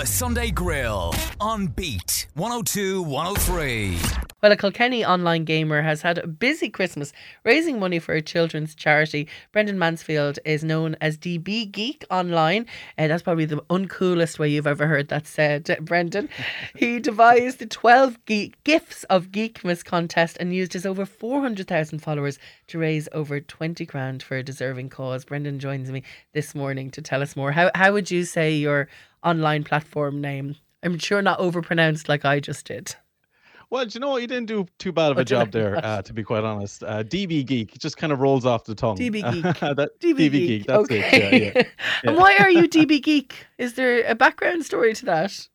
The Sunday Grill on Beat 102 103. Well, a Kilkenny online gamer has had a busy Christmas raising money for a children's charity. Brendan Mansfield is known as DB Geek online, and that's probably the uncoolest way you've ever heard that said, Brendan. he devised the 12 geek Gifts of Geekmas contest and used his over 400,000 followers to raise over 20 grand for a deserving cause. Brendan joins me this morning to tell us more. How, how would you say your online platform name? I'm sure not overpronounced like I just did. Well, do you know what? You didn't do too bad of a job there, uh, to be quite honest. Uh, DB Geek just kind of rolls off the tongue. DB Geek. that, DB, Geek. okay. That's it. Yeah, yeah. and why are you DB Geek? Is there a background story to that?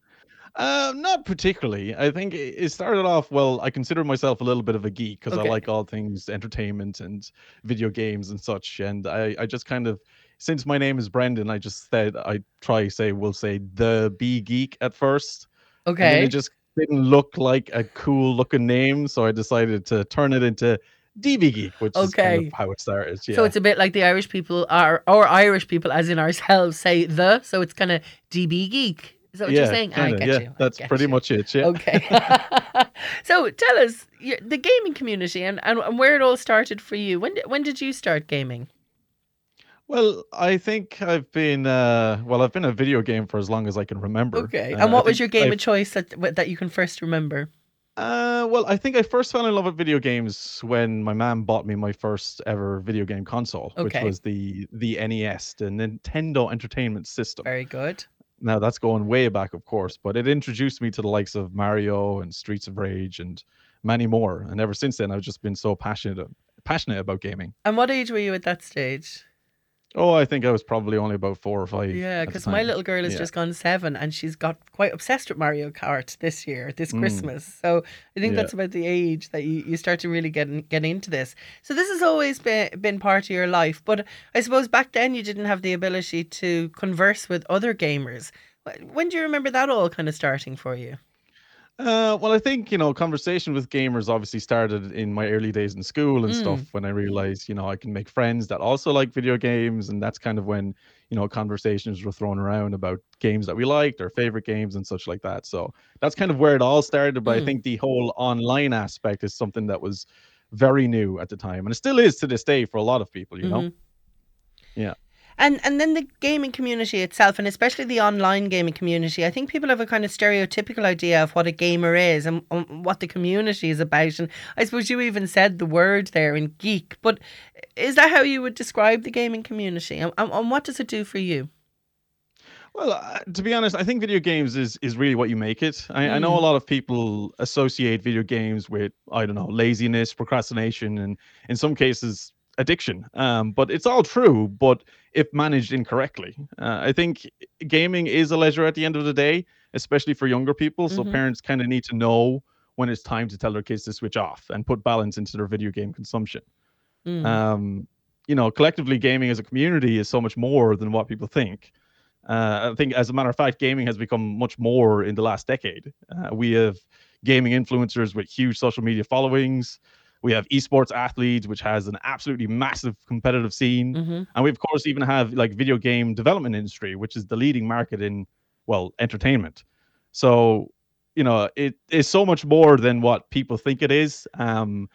Uh, not particularly. I think it it started off well. I consider myself a little bit of a geek because Okay. I like all things entertainment and video games and such. And I, I just kind of, since my name is Brendan, I just said I try say we'll say the B Geek at first. And Okay. it just didn't look like a cool looking name, so I decided to turn it into DB Geek, which is kind Okay. of how it started. Yeah. So it's a bit like the Irish people are, or Irish people, as in ourselves, say the. So it's kind of DB Geek. Is that what yeah, you're saying? I kinda, get yeah, you. That's pretty you. much it. Yeah. Okay. so tell us the gaming community and, and, and where it all started for you. When when did you start gaming? Well, I think I've been uh well, I've been a video game for as long as I can remember. Okay. And I what was your game I- of choice that that you can first remember? Uh well, I think I first fell in love with video games when my mom bought me my first ever video game console, which was the the NES, the Nintendo Entertainment System. Very good. Now that's going way back, of course, but it introduced me to the likes of Mario and Streets of Rage and many more. And ever since then, I've just been so passionate passionate about gaming. And what age were you at that stage? Oh, I think I was probably only about four or five. Yeah, because my little girl has Yeah. just gone seven and she's got quite obsessed with Mario Kart this year, this Mm. Christmas. So I think Yeah. that's about the age that you, you start to really get in- get into this. So this has always been been part of your life, but I suppose back then you didn't have the ability to converse with other gamers. When do you remember that all kind of starting for you? Uh, well, I think you know, conversation with gamers obviously started in my early days in school and Mm. stuff. When I realized, you know, I can make friends that also like video games, and that's kind of when you know conversations were thrown around about games that we liked, our favorite games, and such like that. So that's kind of where it all started. But Mm. I think the whole online aspect is something that was very new at the time, and it still is to this day for a lot of people. You know, Mhm. Yeah. And and then the gaming community itself, and especially the online gaming community, I think people have a kind of stereotypical idea of what a gamer is and, um, what the community is about. And I suppose you even said the word there in geek. But is that how you would describe the gaming community? And, and, and what does it do for you? Well, uh, to be honest, I think video games is is really what you make it. I, I know a Mm. lot of people associate video games with I don't know laziness, procrastination, and in some cases addiction. Um, but it's all true, but if managed incorrectly, uh, I think gaming is a leisure at the end of the day, especially for younger people. So Mhm. parents kind of need to know when it's time to tell their kids to switch off and put balance into their video game consumption Mm. um, you know, collectively gaming as a community is so much more than what people think. Uh, I think, as a matter of fact, gaming has become much more in the last decade. Uh, we have gaming influencers with huge social media followings. We have esports athletes, which has an absolutely massive competitive scene, hmm and we of course even have like video game development industry, which is the leading market in well entertainment. So you know, it is so much more than what people think it is. Um,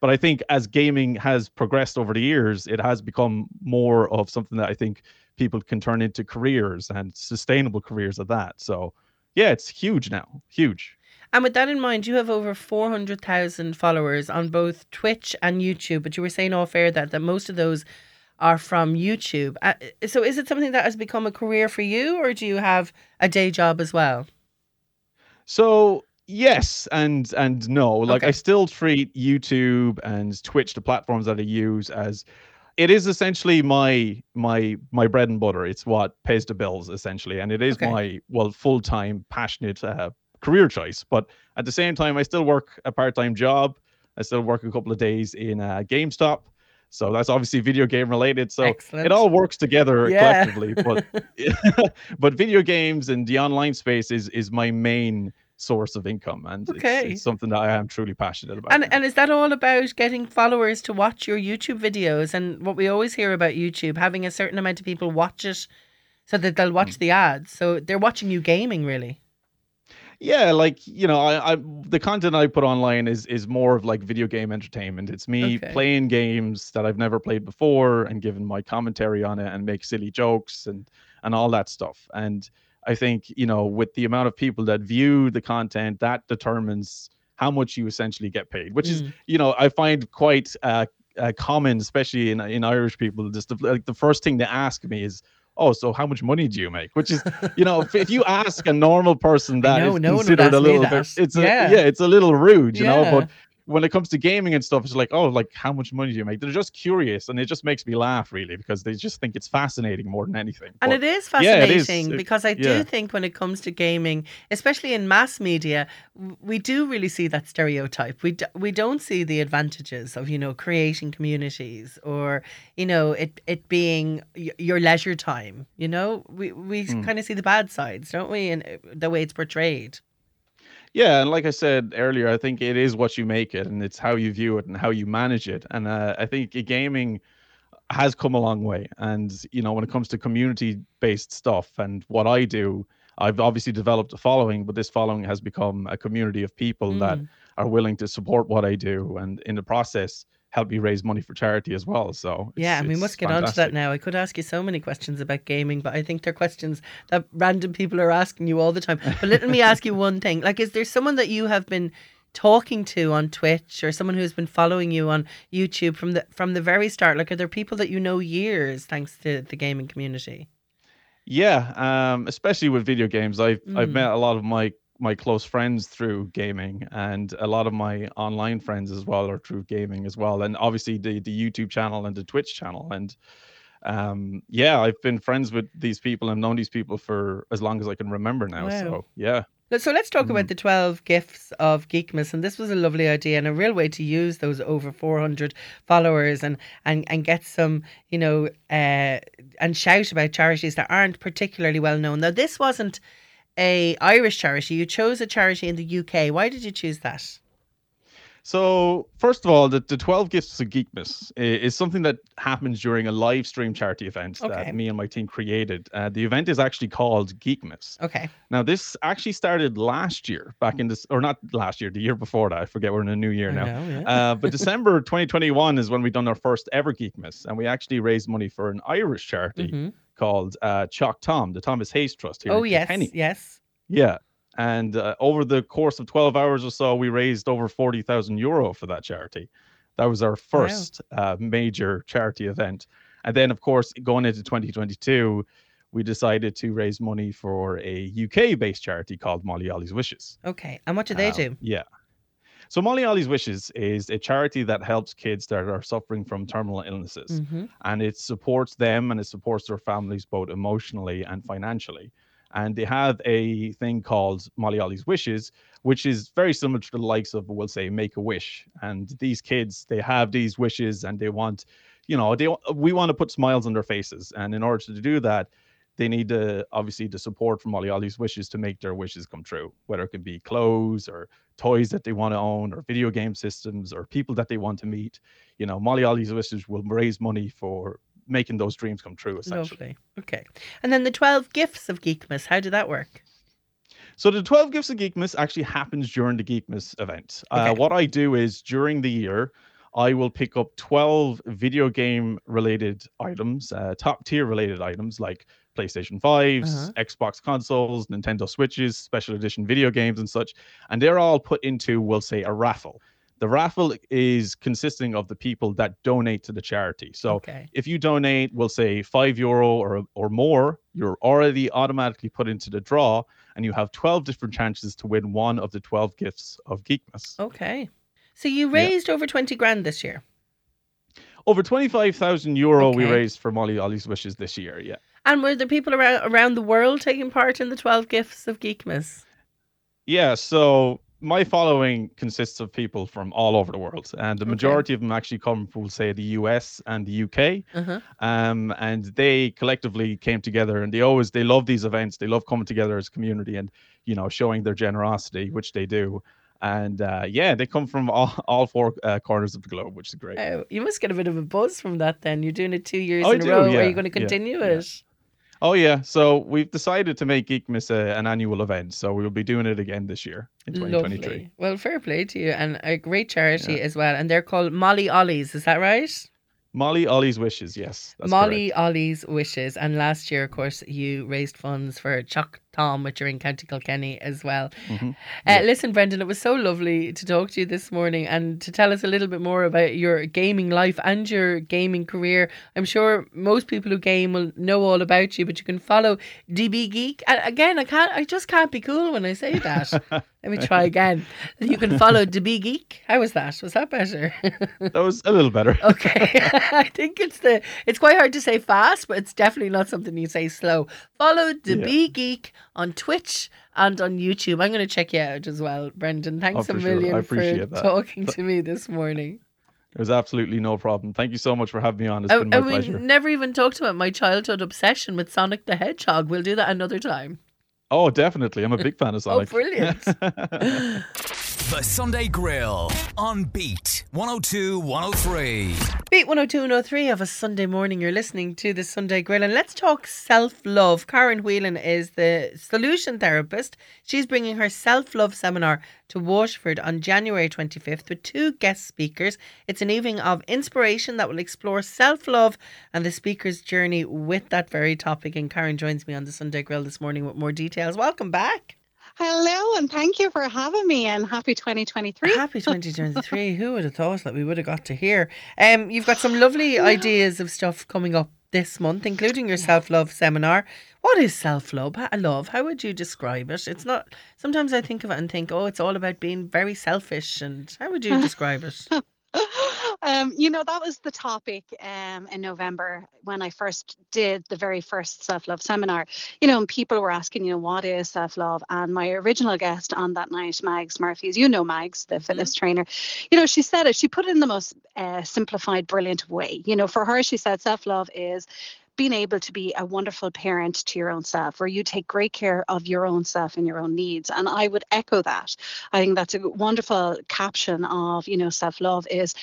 but I think as gaming has progressed over the years, it has become more of something that I think people can turn into careers and sustainable careers of that. So yeah, it's huge now, huge. And with that in mind, you have over 400,000 followers on both Twitch and YouTube. But you were saying off air that, that most of those are from YouTube. Uh, so is it something that has become a career for you, or do you have a day job as well? So yes and and no. Like Okay. I still treat YouTube and Twitch, the platforms that I use, as it is essentially my my my bread and butter. It's what pays the bills essentially, and it is Okay. my well full time passionate uh, career choice. But at the same time, I still work a part time job. I still work a couple of days in uh, GameStop. So that's obviously video game related. So Excellent. it all works together Yeah. collectively. But but video games and the online space is is my main source of income, and it's- Okay. it's, something that I am truly passionate about. And now. and is that all about getting followers to watch your YouTube videos? And what we always hear about YouTube, having a certain amount of people watch it so that they'll watch the ads. So they're watching you gaming, really. Yeah, like you know, I, I the content I put online is is more of like video game entertainment. It's me Okay. playing games that I've never played before and giving my commentary on it and make silly jokes and and all that stuff. And I think you know, with the amount of people that view the content, that determines how much you essentially get paid. Which is Mm. you know, I find quite uh, uh common, especially in in Irish people. Just the, like the first thing they ask me is. Oh, so how much money do you make? Which is, you know, if, if you ask a normal person that no considered a little bit, it's a, Yeah. yeah, it's a little rude, you know. But when it comes to gaming and stuff, it's like, oh, like how much money do you make? They're just curious, and it just makes me laugh, really, because they just think it's fascinating more than anything. And But it is yeah, it is. fascinating because I do yeah. think when it comes to gaming, especially in mass media, we do really see that stereotype. We d- we don't see the advantages of you know creating communities or you know it it being your leisure time. You know, we we Mm. kind of see the bad sides, don't we? And uh, the way it's portrayed. Yeah, and like I said earlier, I think it is what you make it, and it's how you view it and how you manage it. And uh, I think gaming has come a long way. And you know, when it comes to community-based stuff and what I do, I've obviously developed a following, but this following has become a community of people that Mm. are willing to support what I do, and in the process, help me raise money for charity as well. So Yeah, and we must get on to that now. I could ask you so many questions about gaming, but I think they're questions that random people are asking you all the time. But let me ask you one thing. Like, is there someone that you have been talking to on Twitch or someone who's been following you on YouTube from the from the very start? Like, are there people that you know years thanks to the gaming community? Yeah, um, especially with video games, I've I've Mm. met a lot of my my close friends through gaming, and a lot of my online friends as well are through gaming as well, and obviously the the YouTube channel and the Twitch channel, and um, yeah, I've been friends with these people and known these people for as long as I can remember now. Wow. So yeah, So let's talk Mm. about the 12 gifts of Geekmas. And this was a lovely idea and a real way to use those over 400 followers and, and, and get some, you know, uh, and shout about charities that aren't particularly well known. Now, this wasn't a Irish charity. You chose a charity in the UK. Why did you choose that? So first of all, the, the 12 gifts of Geekmas i- is something that happens during a live stream charity event Okay. that me and my team created. Uh, the event is actually called Geekmas. Okay. Now, this actually started last year, back in this, or not last year, the year before that. I forget we're in a new year now. know, yeah. Uh, but December 2021 is when we done our first ever Geekmas, and we actually raised money for an Irish charity Mhm. Called uh, Chalk Tom, the Thomas Hayes Trust here. Oh, yes. Kilkenny. Yes. Yeah. And uh, over the course of 12 hours or so, we raised over 40,000 euro for that charity. That was our first uh, major charity event. And then, of course, going into 2022, we decided to raise money for a UK based charity called Molly Olly's Wishes. Okay. And what do they Um, do? Yeah. So Molly Olly's Wishes is a charity that helps kids that are suffering from terminal illnesses hmm and it supports them and it supports their families both emotionally and financially. And they have a thing called Molly Olly's Wishes, which is very similar to the likes of, we'll say, Make a Wish. And these kids, they have these wishes and they want, you know, they we want to put smiles on their faces. And in order to do that, they need to obviously the support from Molly Olly's Wishes to make their wishes come true, whether it can be clothes or toys that they want to own or video game systems or people that they want to meet. You know, Molly Olly's Wishes will raise money for making those dreams come true, essentially. Lovely. Okay. And then the 12 gifts of Geekmas. How did that work? So the 12 Gifts of Geekmas actually happens during the Geekmas event. Uh, what I do is during the year, I will pick up 12 video game related items, uh, top tier related items like PlayStation 5s, Uh-huh. Xbox consoles, Nintendo Switches, special edition video games, and such. And they're all put into, we'll say, a raffle. The raffle is consisting of the people that donate to the charity. So okay. if you donate, we'll say five euro or or more, you're already automatically put into the draw, and you have twelve different chances to win one of the twelve gifts of Geekmas. Okay. So you Yeah. raised over 20 grand this year. Over twenty five thousand euro we raised for Molly Olly's wishes this year. Yeah, And were there people around around the world taking part in the 12 gifts of Geekmas? yeah. So my following consists of people from all over the world, and the Okay. majority of them actually come from, say, the US and the UK. Uh-huh. um, and they collectively came together and they always they love these events they love coming together as a community and you know showing their generosity which they do and uh, yeah they come from all, all four uh, corners of the globe which is great Oh, you must get a bit of a buzz from that then. You're doing it two years I in a do, row. Are you going to continue yeah. it? Oh yeah, so we've decided to make Geekmas a, an annual event, so we'll be doing it again this year in 2023. Lovely. Well, fair play to you, and a great charity as well. And they're called Molly Olly's. Is that right? Molly Olly's wishes, yes. That's Molly correct. Olly's wishes. And last year, of course, you raised funds for Chuck Tom, which are in County Kilkenny as well. Mhm. Uh, Yeah. Listen, Brendan, it was so lovely to talk to you this morning and to tell us a little bit more about your gaming life and your gaming career. I'm sure most people who game will know all about you, but you can follow DB Geek. And again, I can't, I just can't be cool when I say that. Let me try again. You can follow DB Geek. How was that? Was that better? That was a little better. Okay, I think it's the. It's quite hard to say fast, but it's definitely not something you say slow. Follow DB Yeah. Geek on Twitch and on YouTube. I'm going to check you out as well, Brendan. Thanks Oh, a for sure. I million for that. talking to me this morning. There's absolutely no problem. Thank you so much for having me on. It's I, been my and we pleasure. never even talked about my childhood obsession with Sonic the Hedgehog. We'll do that another time. Oh, definitely. I'm a big fan of oh, Sonic. Oh, brilliant. The Sunday Grill on Beat 102 103. Beat 102 103 of a Sunday morning. You're listening to the Sunday Grill, and let's talk self love. Karen Whelan is the solution therapist. She's bringing her self love seminar to Waterford on January 25th with two guest speakers. It's an evening of inspiration that will explore self love and the speaker's journey with that very topic. And Karen joins me on the Sunday Grill this morning with more details. Welcome back. Hello, and thank you for having me, and happy 2023. Happy 2023. Who would have thought that we would have got to hear? Um, you've got some lovely ideas of stuff coming up this month, including your self love seminar. What is self love? Love? How would you describe it? It's not. Sometimes I think of it and think, oh, it's all about being very selfish. And how would you describe it? um, you know, that was the topic um, in November when I first did the very first self love seminar. You know, and people were asking, you know, what is self love? And my original guest on that night, Mags Murphys, you know Mags, the fitness trainer, you know, she said it, she put it in the most uh, simplified, brilliant way. You know, for her, she said self love is being able to be a wonderful parent to your own self, where you take great care of your own self and your own needs. And I would echo that. I think that's a wonderful caption of, you know, self love is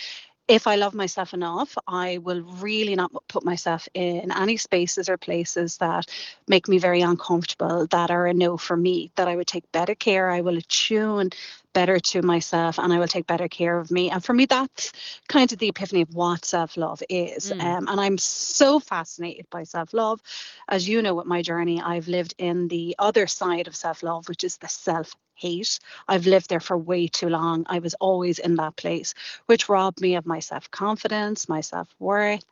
if I love myself enough, I will really not put myself in any spaces or places that make me very uncomfortable, that are a no for me, that I would take better care, I will attune better to myself, and I will take better care of me. And for me, that's kind of the epiphany of what self love is. Mm. Um, and I'm so fascinated by self love. As you know, with my journey, I've lived in the other side of self love, which is the self hate. I've lived there for way too long. I was always in that place, which robbed me of my self confidence, my self worth,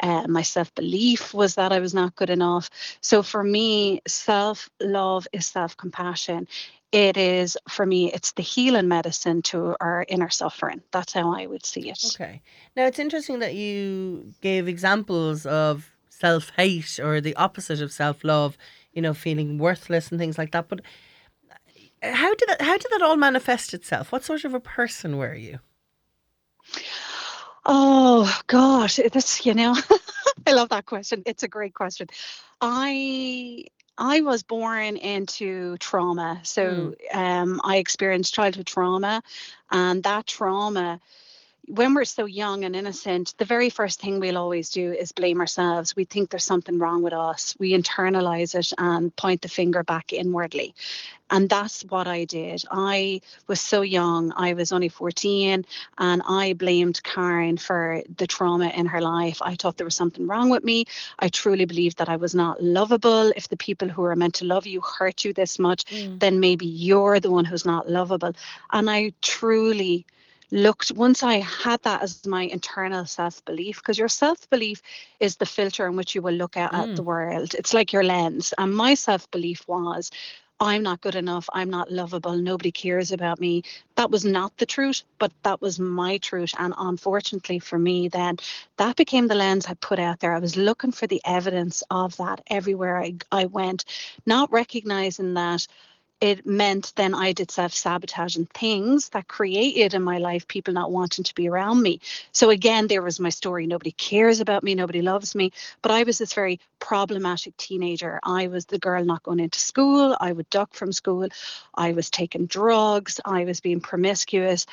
uh, my self belief was that I was not good enough. So for me, self love is self compassion. It is, for me, it's the healing medicine to our inner suffering. That's how I would see it. Okay. Now it's interesting that you gave examples of self hate or the opposite of self love. You know, feeling worthless and things like that. But how did that? How did that all manifest itself? What sort of a person were you? Oh gosh, this you know, I love that question. It's a great question. I I was born into trauma, so um, I experienced childhood trauma, and that trauma. When we're so young and innocent, the very first thing we'll always do is blame ourselves. We think there's something wrong with us. We internalize it and point the finger back inwardly. And that's what I did. I was so young. I was only 14 and I blamed Karen for the trauma in her life. I thought there was something wrong with me. I truly believed that I was not lovable. If the people who are meant to love you hurt you this much, mm. then maybe you're the one who's not lovable. And I truly looked once I had that as my internal self belief, because your self belief is the filter in which you will look at, Mm. at the world. It's like your lens. And my self belief was, I'm not good enough. I'm not lovable. Nobody cares about me. That was not the truth, but that was my truth. And unfortunately for me, then that became the lens I put out there. I was looking for the evidence of that everywhere I, I went, not recognizing that it meant then I did self sabotaging things that created in my life people not wanting to be around me. So again, there was my story. Nobody cares about me. Nobody loves me. But I was this very problematic teenager. I was the girl not going into school. I would duck from school. I was taking drugs. I was being promiscuous.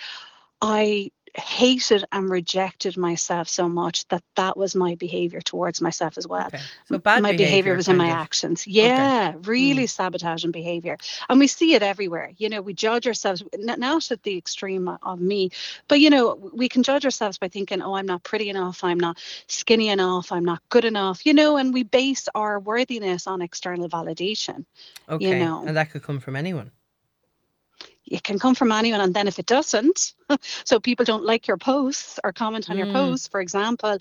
I hated and rejected myself so much that that was my behavior towards myself as well. Okay. So bad my behavior was in my of. actions. Yeah, really hmm. sabotaging behavior. And we see it everywhere. You know, we judge ourselves, not at the extreme of me, but, you know, we can judge ourselves by thinking, oh, I'm not pretty enough, I'm not skinny enough, I'm not good enough, you know, and we base our worthiness on external validation. Okay. know. And that could come from anyone. It can come from anyone. And then if it doesn't, so people don't like your posts or comment on your Mm. posts, for example,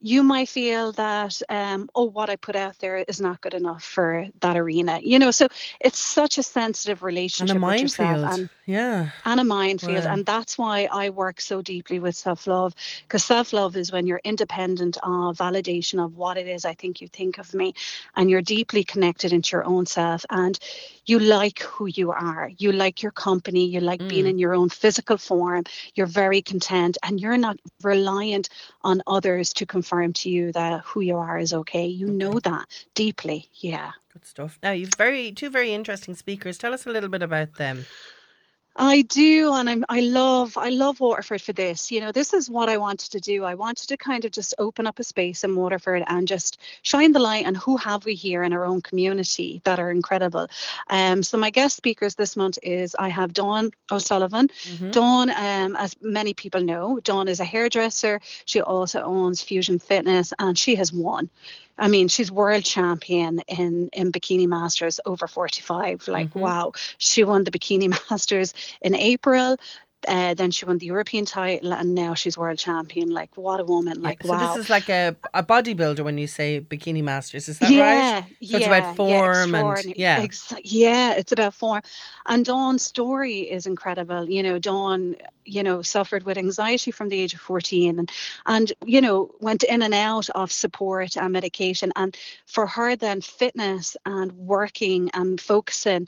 you might feel that um, oh what i put out there is not good enough for that arena you know so it's such a sensitive relationship And a minefield. and Yeah. and a minefield. Wow. And that's why I work so deeply with self love because self love is when you're independent of validation of what it is I think you think of me and you're deeply connected into your own self and you like who you are. You like your company. You like being Mm. in your own physical form. You're very content and you're not reliant on others to confirm to you that who you are is okay. You know that deeply. Yeah. Good stuff. Now you've very two very interesting speakers. Tell us a little bit about them. I do, and I'm I love I love Waterford for this. You know, this is what I wanted to do. I wanted to kind of just open up a space in Waterford and just shine the light on who have we here in our own community that are incredible. Um, so my guest speakers this month is I have Dawn O'Sullivan. Mhm. Dawn, um, as many people know, Dawn is a hairdresser. She also owns Fusion Fitness, and she has won. I mean, she's world champion in in bikini masters over 45. Like, Mhm. wow. She won the bikini masters in April. Uh, then she won the European title, and now she's world champion. Like, what a woman! Like, so wow. this is like a, a bodybuilder when you say bikini masters. Is that yeah, right? yeah, it's about yeah, form and- yeah. Ex- yeah, it's about form. And Dawn's story is incredible. You know, Dawn, you know, suffered with anxiety from the age of 14 and and you know, went in and out of support and medication. And for her then fitness and working and focusing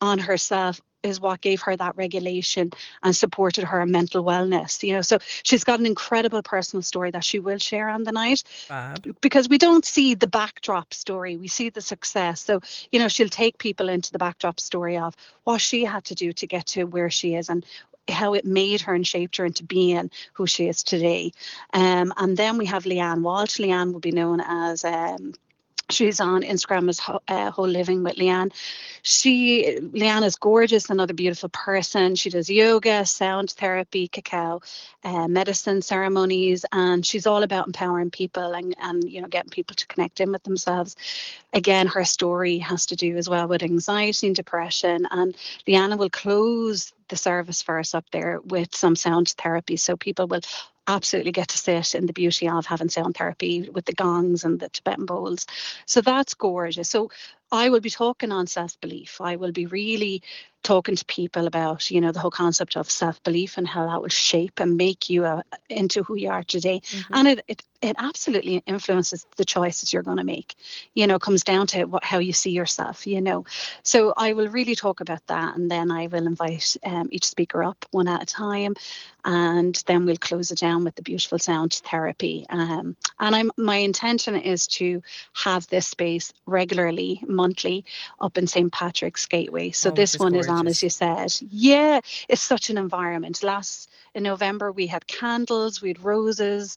on herself is what gave her that regulation and supported her mental wellness you know? So she's got an incredible personal story that she will share on the night Fab. because we don't see the backdrop story we see the success. So you know she'll take people into the backdrop story of what she had to do to get to where she is and how it made her and shaped her into being who she is today. Um, and then we have leanne walsh. Leanne will be known as um, She's on Instagram as uh, Whole Living with Leanne. She Leanne is gorgeous, another beautiful person. She does yoga, sound therapy, cacao, uh, medicine ceremonies, and she's all about empowering people and and you know getting people to connect in with themselves. Again, her story has to do as well with anxiety and depression. And Leanna will close the service for us up there with some sound therapy, so people will absolutely get to sit in the beauty of having sound therapy with the gongs and the Tibetan bowls. So that's gorgeous. So I will be talking on self belief. I will be really talking to people about, you know, the whole concept of self belief and how that will shape and make you uh, into who you are today. Mhm. And it, it it absolutely influences the choices you're going to make. You know, it comes down to what how you see yourself. You know, so I will really talk about that, and then I will invite um, each speaker up one at a time, and then we'll close it down with the beautiful sound therapy. Um, and I'm my intention is to have this space regularly, monthly, up in St Patrick's Gateway. So Oh, this is one is on, as you said. Yeah, it's such an environment. Last in November we had candles, we had roses.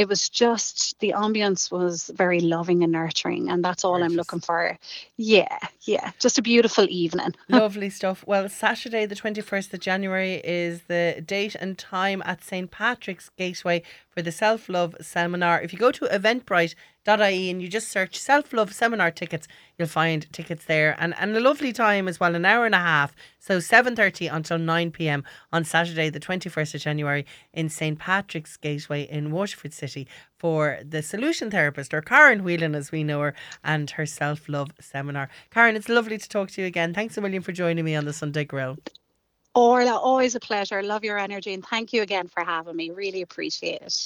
It was just the ambience was very loving and nurturing, and that's all I'm looking for. Yeah, yeah, just a beautiful evening. Lovely stuff. Well, Saturday, the 21st of January, is the date and time at St. Patrick's Gateway for the Self Love Seminar. If you go to eventbrite.ie and you just search Self Love Seminar tickets, you'll find tickets there. And, and a lovely time as well, an hour and a half. So 7.30 until 9 p.m. on Saturday, the 21st of January in St. Patrick's Gateway in Waterford City for the solution therapist, or Karen Whelan as we know her, and her self love seminar. Karen, it's lovely to talk to you again. Thanks a million for joining me on the Sunday Grill. Oh, Orla, always a pleasure. Love your energy, and thank you again for having me. Really appreciate it.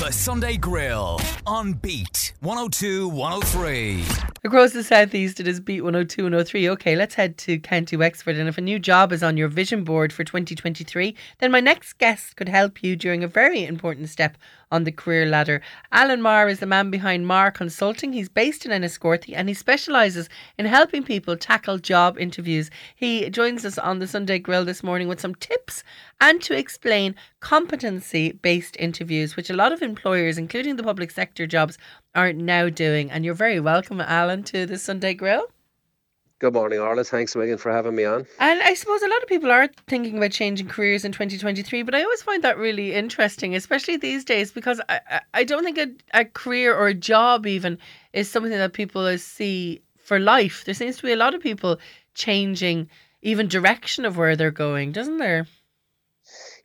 The Sunday Grill on Beat 102 103. Across the southeast, it is Beat 102 103. Okay, let's head to County Wexford. And if a new job is on your vision board for 2023, then my next guest could help you during a very important step on the career ladder. Alan Marr is the man behind Marr Consulting. He's based in Enniscorthy and he specialises in helping people tackle job interviews. He joins us on the Sunday Grill this morning with some tips and to explain competency based interviews, which a lot of employers, including the public sector jobs, are now doing. And you're very welcome, Alan, to the Sunday Grill. Good morning, Orla. Thanks, Megan, for having me on. And I suppose a lot of people are thinking about changing careers in 2023, but I always find that really interesting, especially these days, because I, I don't think a, a career or a job even is something that people see for life. There seems to be a lot of people changing even direction of where they're going, doesn't there?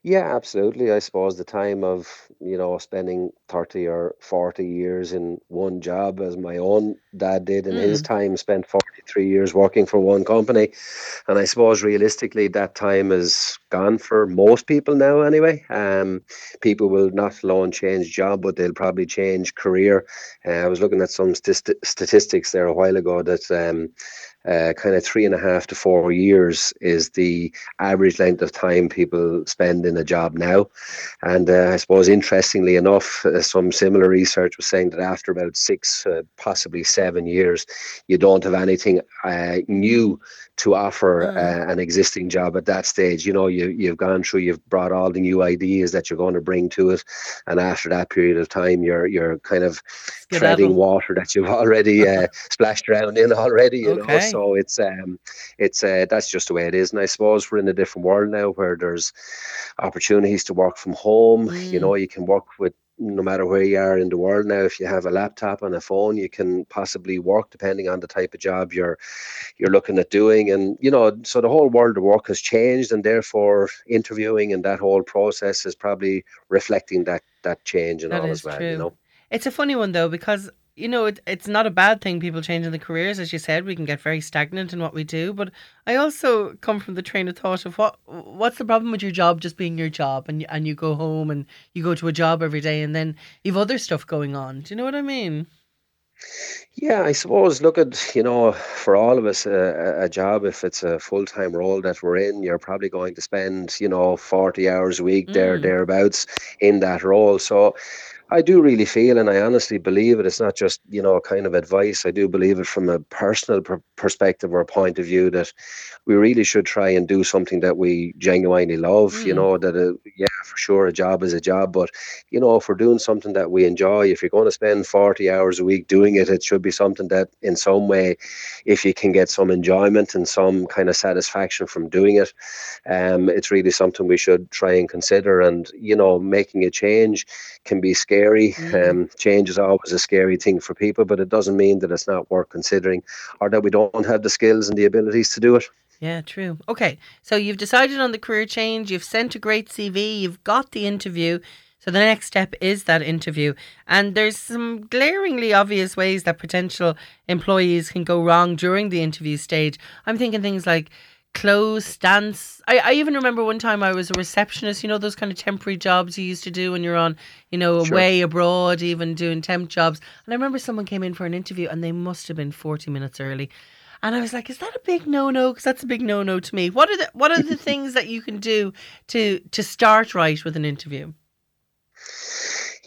Yeah, absolutely. I suppose the time of, you know, spending 30 or 40 years in one job, as my own dad did in his Mm. time, spent 43 years working for one company. And I suppose realistically, that time is gone for most people now, anyway. Um, people will not alone change job, but they'll probably change career. Uh, I was looking at some sti- statistics there a while ago that um, uh, kind of three and a half to four years is the average length of time people spend in a job now. And uh, I suppose, interestingly enough, uh, some similar research was saying that after about six, uh, possibly seven years, you don't have anything uh, new to offer uh, an existing job at that stage. You know, you, you've gone through, you've brought all the new ideas that you're going to bring to it. And after that period of time, you're, you're kind of treading water that you've already uh, splashed around in already, you know. Okay. So it's um it's uh, that's just the way it is. And I suppose we're in a different world now where there's opportunities to work from home. You Mm. know, you can work with no matter where you are in the world now. If you have a laptop and a phone, you can possibly work depending on the type of job you're you're looking at doing. And you know, so the whole world of work has changed, and therefore interviewing and that whole process is probably reflecting that that change and That all as well. true. You know. It's a funny one though because you know it, it's not a bad thing people changing the careers as you said we can get very stagnant in what we do but I also come from the train of thought of what what's the problem with your job just being your job and you- and you go home and you go to a job every day and then you've other stuff going on do you know what I mean Yeah, I suppose. Look at you know, for all of us, a, a job if it's a full time role that we're in, you're probably going to spend you know forty hours a week there Mm. thereabouts in that role. So. I do really feel, and I honestly believe it. It's not just you know a kind of advice. I do believe it from a personal per- perspective or point of view that we really should try and do something that we genuinely love. You Mm. know that uh yeah, for sure, a job is a job, but you know if we're doing something that we enjoy, if you're going to spend forty hours a week doing it, it should be something that in some way, if you can get some enjoyment and some kind of satisfaction from doing it, um, it's really something we should try and consider. And you know, making a change can be scary. Mm. Um, change is always a scary thing for people, but it doesn't mean that it's not worth considering or that we don't have the skills and the abilities to do it. Yeah, true. Okay, so you've decided on the career change, you've sent a great CV, you've got the interview. So the next step is that interview. And there's some glaringly obvious ways that potential employees can go wrong during the interview stage. I'm thinking things like clothes, stance. I, I even remember one time I was a receptionist, you know, those kind of temporary jobs you used to do when you're on, you know, Sure. away abroad, even doing temp jobs. And I remember someone came in for an interview and they must have been 40 minutes early. And I was like, "Is that a big no-no? Because that's a big no-no to me. What are the What are the things that you can do to to start right with an interview?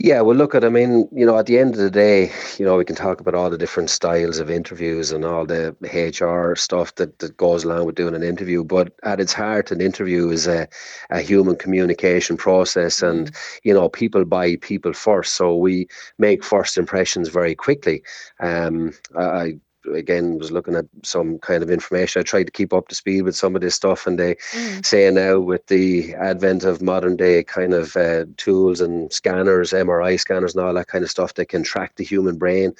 Yeah, well, look at, I mean, you know, at the end of the day, you know, we can talk about all the different styles of interviews and all the HR stuff that, that goes along with doing an interview. But at its heart, an interview is a, a human communication process. And, you know, people buy people first. So we make first impressions very quickly. Um, I, I again was looking at some kind of information. I tried to keep up to speed with some of this stuff, and they Mm. say now with the advent of modern day kind of uh, tools and scanners, MRI scanners, and all that kind of stuff that can track the human brain,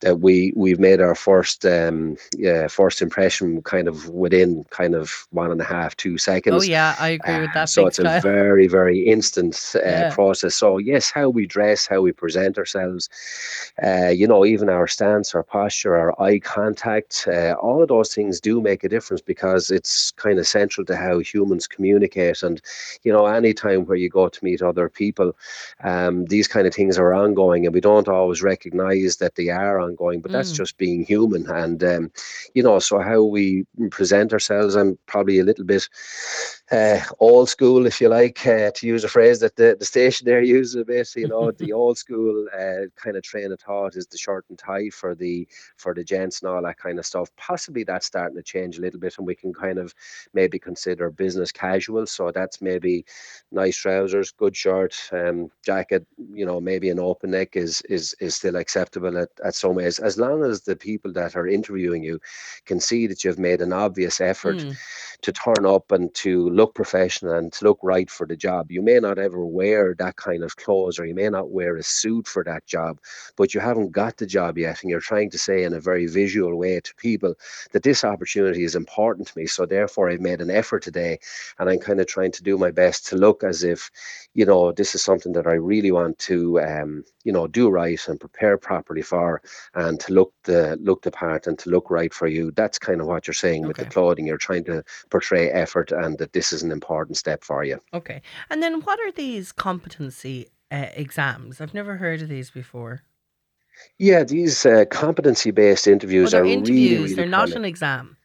that we we've made our first um, yeah first impression kind of within kind of one and a half two seconds. Oh yeah, I agree with Uh, that. so it's style. a very, very instant uh, Yeah. process. So yes, how we dress, how we present ourselves, uh, you know, even our stance, our posture, our eye contact, uh, all of those things do make a difference because it's kind of central to how humans communicate. And, you know, any time where you go to meet other people, um, these kind of things are ongoing and we don't always recognize that they are ongoing, but that's Mm. just being human. And, um, you know, so how we present ourselves, I'm probably a little bit uh, old school, if you like, uh, to use a phrase that the, the station there uses a bit. You know, the old school uh, kind of train of thought is the shirt and tie for the for the gents and all that kind of stuff. Possibly that's starting to change a little bit, and we can kind of maybe consider business casual. So that's maybe nice trousers, good shirt, um, jacket. You know, maybe an open neck is is is still acceptable at, at some ways, as long as the people that are interviewing you can see that you've made an obvious effort Mm. to turn up and to look professional and to look right for the job. You may not ever wear that kind of clothes or you may not wear a suit for that job, but you haven't got the job yet. And you're trying to say in a very visual way to people that this opportunity is important to me. So therefore, I've made an effort today and I'm kind of trying to do my best to look as if, you know, this is something that I really want to, um, you know, do right and prepare properly for and to look the look the part and to look right for you. That's kind of what you're saying with the clothing. You're trying to portray effort and that this is an important step for you. Okay. And then what are these competency uh, exams? I've never heard of these before. Yeah, these uh, competency-based Oh, interviews they're interviews. really, really they're not an exam.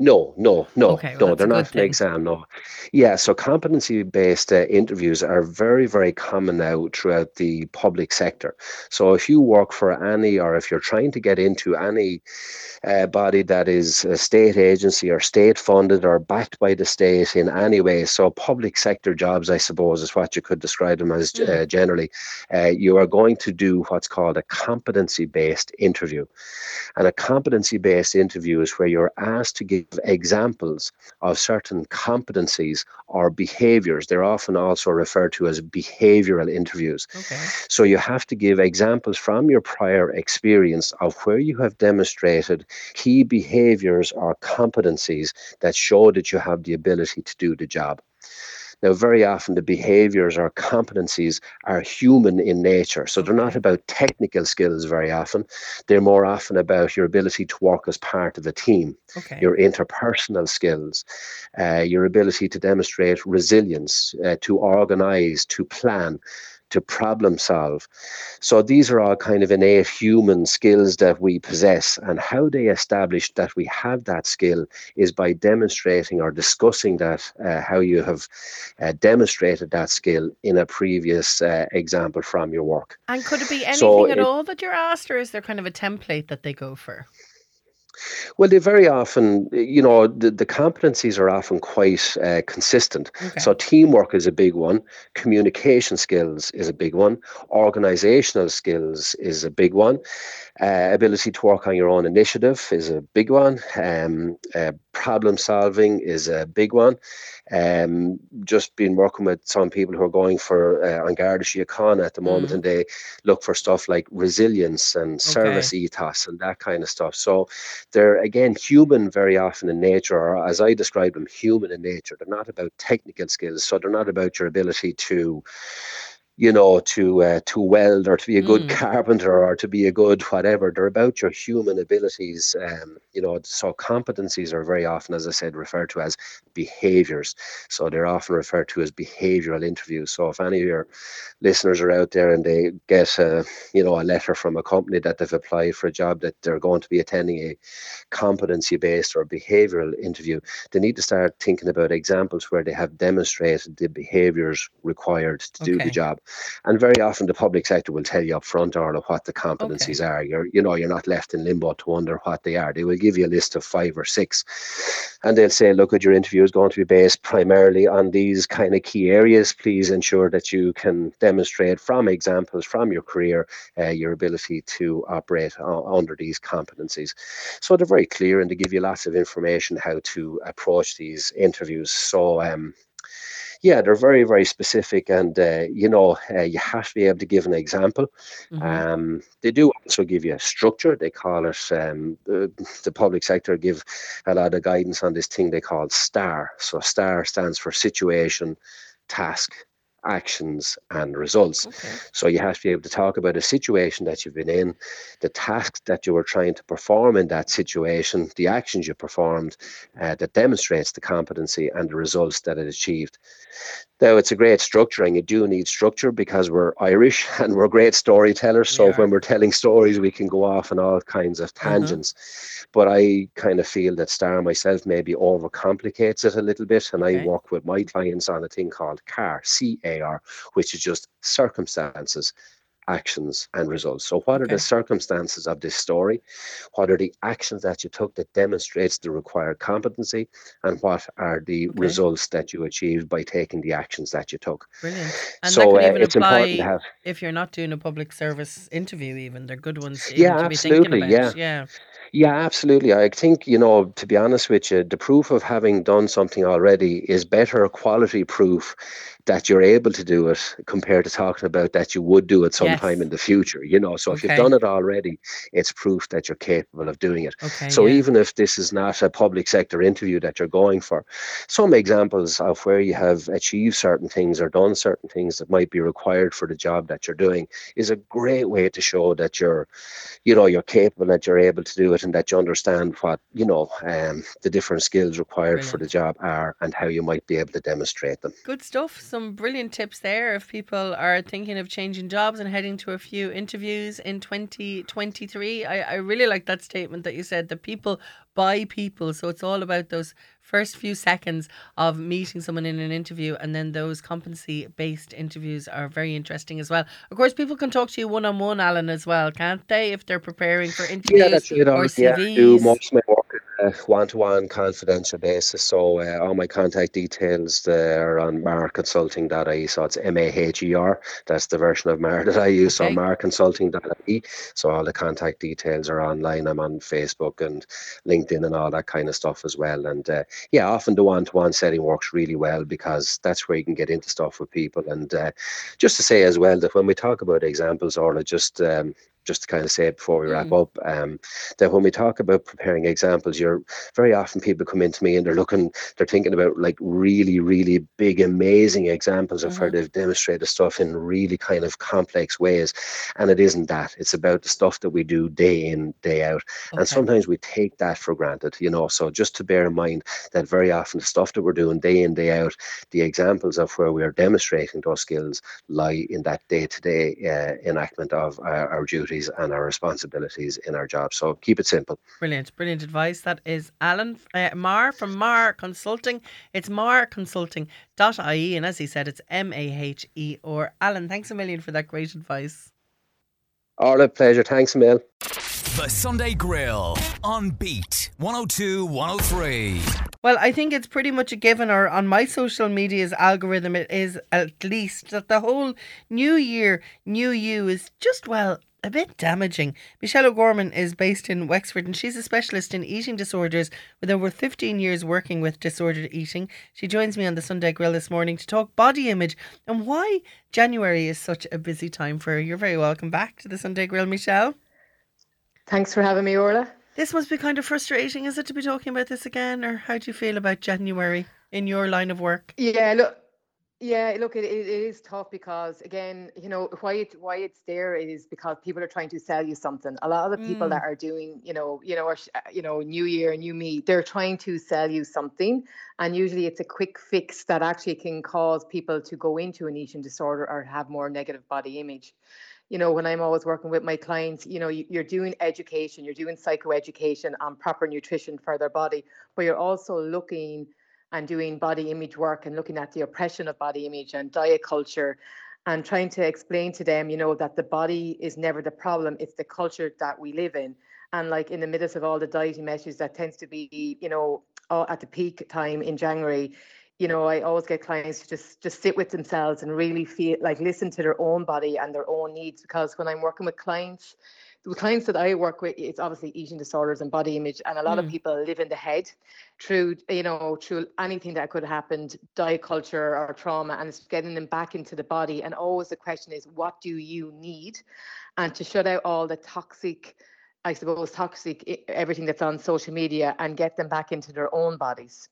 No, no, no, Okay, well, no. They're not an exam. No. Yeah. So competency-based uh, interviews are very, very common now throughout the public sector. So if you work for any, or if you're trying to get into any uh, body that is a state agency or state-funded or backed by the state in any way, so public sector jobs, I suppose, is what you could describe them as Mm. uh, generally. Uh, you are going to do what's called a competency-based interview. And a competency based interview is where you're asked to give examples of certain competencies or behaviors. They're often also referred to as behavioral interviews. Okay. So you have to give examples from your prior experience of where you have demonstrated key behaviors or competencies that show that you have the ability to do the job. Now, very often the behaviors or competencies are human in nature. So they're not about technical skills very often. They're more often about your ability to work as part of a team, Okay. your interpersonal skills, uh, your ability to demonstrate resilience, uh, to organize, to plan, to problem solve. So these are all kind of innate human skills that we possess. And how they establish that we have that skill is by demonstrating or discussing that, uh, how you have uh, demonstrated that skill in a previous uh, example from your work. and could it be anything So at it- all that you're asked, or is there kind of a template that they go for? Well, they very often, you know, the, the competencies are often quite uh, consistent. Okay. So, teamwork is a big one, communication skills is a big one, organizational skills is a big one, uh, ability to work on your own initiative is a big one, um, uh, problem solving is a big one. Um, just been working with some people who are going for uh, on Garda Síochána at the moment, Mhm. and they look for stuff like resilience and service ethos and that kind of stuff. So, they're again human very often in nature, or as I describe them, human in nature. They're not about technical skills, so they're not about your ability to, you know, to uh, to weld or to be a good Mm. carpenter or to be a good whatever. They're about your human abilities. Um, you know, so competencies are very often, as I said, referred to as behaviors. So they're often referred to as behavioral interviews. So if any of your listeners are out there and they get a, you know, a letter from a company that they've applied for a job that they're going to be attending a competency based or behavioral interview, they need to start thinking about examples where they have demonstrated the behaviors required to do the job. And very often the public sector will tell you up front or what the competencies are. You're you know, you're not left in limbo to wonder what they are. They will give you a list of five or six. And they'll say, look at your interview is going to be based primarily on these kind of key areas. Please ensure that you can demonstrate from examples from your career uh, your ability to operate uh, under these competencies. So they're very clear and they give you lots of information how to approach these interviews. So um, yeah, they're very, very specific, and uh, you know, uh, you have to be able to give an example. Mhm. Um, they do also give you a structure. They call it um, the, the public sector give a lot of guidance on this thing they call STAR. So STAR stands for situation, task, actions, and results. Okay. So you have to be able to talk about a situation that you've been in, the task that you were trying to perform in that situation, the actions you performed uh, that demonstrates the competency and the results that it achieved. Now it's a great structure, and you do need structure because we're Irish and we're great storytellers. So We when we're telling stories, we can go off on all kinds of Uh-huh. tangents. But I kind of feel that Star myself maybe overcomplicates it a little bit, and Okay. I work with my clients on a thing called CAR, C A R, which is just circumstances, actions, and results. So, what are Okay. the circumstances of this story? What are the actions that you took that demonstrates the required competency? And what are the Okay. results that you achieved by taking the actions that you took? Brilliant. And that so, could uh, even it's important to have. if you're not doing a public service interview, even. They're good ones Yeah, to be thinking absolutely. about. Yeah. Yeah. Yeah, absolutely. I think, you know, to be honest with you, the proof of having done something already is better quality proof that you're able to do it compared to talking about that you would do it sometime Yes. in the future, you know. So if you've done it already, it's proof that you're capable of doing it. Okay. So yeah. even if this is not a public sector interview that you're going for, some examples of where you have achieved certain things or done certain things that might be required for the job that you're doing is a great way to show that you're, you know, you're capable, that you're able to do it, and that you understand what you know um, the different skills required for the job are and how you might be able to demonstrate them. Good stuff. Some brilliant tips there if people are thinking of changing jobs and heading to a few interviews in 2023. I, I really like that statement that you said that people buy people. So it's all about those first few seconds of meeting someone in an interview and then those competency based interviews are very interesting as well. Of course, people can talk to you one on one, Alan, as well, can't they? If they're preparing for interviews Yeah, that's it. or on- Yeah, do CVs. most of my work a one-to-one confidential basis. So uh, all my contact details are on maherconsulting.ie. So it's M-A-H-E-R. That's the version of Maher that I use. Okay. So maherconsulting.ie. So all the contact details are online. I'm on Facebook and LinkedIn and all that kind of stuff as well. And uh, yeah, often the one-to-one setting works really well because that's where you can get into stuff with people. And uh, just to say as well that when we talk about examples, Orla, just um, just to kind of say it before we wrap Mm. up, um, that when we talk about preparing examples, you're very often people come into me and they're looking, they're thinking about like really, really big, amazing examples of where Mhm. they've demonstrated stuff in really kind of complex ways. And it isn't that. It's about the stuff that we do day in, day out. Okay. And sometimes we take that for granted, you know. So just to bear in mind that very often the stuff that we're doing day in, day out, the examples of where we are demonstrating those skills lie in that day to day enactment of our, our duties and our responsibilities in our job. So keep it simple. Brilliant, brilliant advice. That is Alan uh, Maher from Maher Consulting. It's maherconsulting.ie. And as he said, it's M A H E or Alan, thanks a million for that great advice. All a pleasure. Thanks, Emil. The Sunday Grill on Beat 102 103. Well, I think it's pretty much a given, or on my social media's algorithm, it is at least that the whole new year, new you is just, well, a bit damaging. Michelle O'Gorman is based in Wexford and she's a specialist in eating disorders with over 15 years working with disordered eating. She joins me on the Sunday Grill this morning to talk body image and why January is such a busy time for her. You're very welcome back to the Sunday Grill, Michelle. Thanks for having me, Orla. This must be kind of frustrating, is it, to be talking about this again? Or how do you feel about January in your line of work? Yeah, look, yeah, look, it, it is tough because again, you know, why it why it's there is because people are trying to sell you something. A lot of the people Mm. that are doing, you know, you know, uh, you know, New Year, New Me, they're trying to sell you something, and usually it's a quick fix that actually can cause people to go into an eating disorder or have more negative body image. You know, when I'm always working with my clients, you know, you- you're doing education, you're doing psychoeducation on proper nutrition for their body, but you're also looking and doing body image work and looking at the oppression of body image and diet culture and trying to explain to them, you know, that the body is never the problem, it's the culture that we live in. And like in the midst of all the dieting messages that tends to be, you know, at the peak time in January, you know, I always get clients to just just sit with themselves and really feel like listen to their own body and their own needs. Because when I'm working with clients, the clients that I work with, it's obviously eating disorders and body image, and a lot Mm. of people live in the head through, you know, through anything that could have happened, diet culture or trauma, and it's getting them back into the body. And always the question is, what do you need? And to shut out all the toxic, I suppose, toxic everything that's on social media and get them back into their own bodies.